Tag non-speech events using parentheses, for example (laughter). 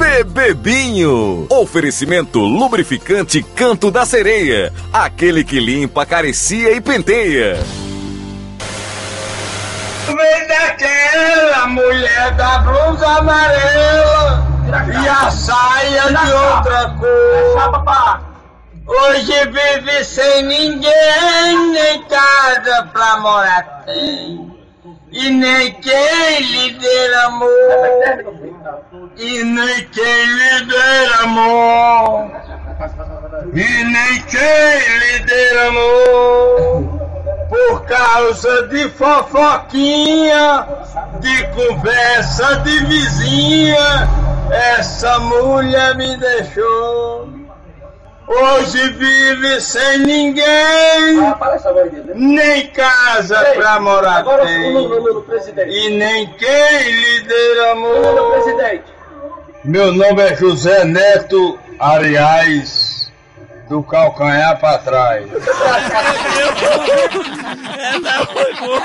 Bebebinho. Oferecimento lubrificante Canto da Sereia. Aquele que limpa, acaricia e penteia. Vem daquela mulher da blusa amarela e a saia de outra cor. Hoje vive sem ninguém, nem casa pra morar tem. E nem quem amor. E nem quem dê amor. E nem quem dê amor. Por causa de fofoquinha, de conversa de vizinha, essa mulher me deixou. Hoje vive sem ninguém, nem casa pra morar tem, e nem quem lhe dê amor. Meu nome é José Neto Arias, do calcanhar pra trás. (laughs) Essa foi boa.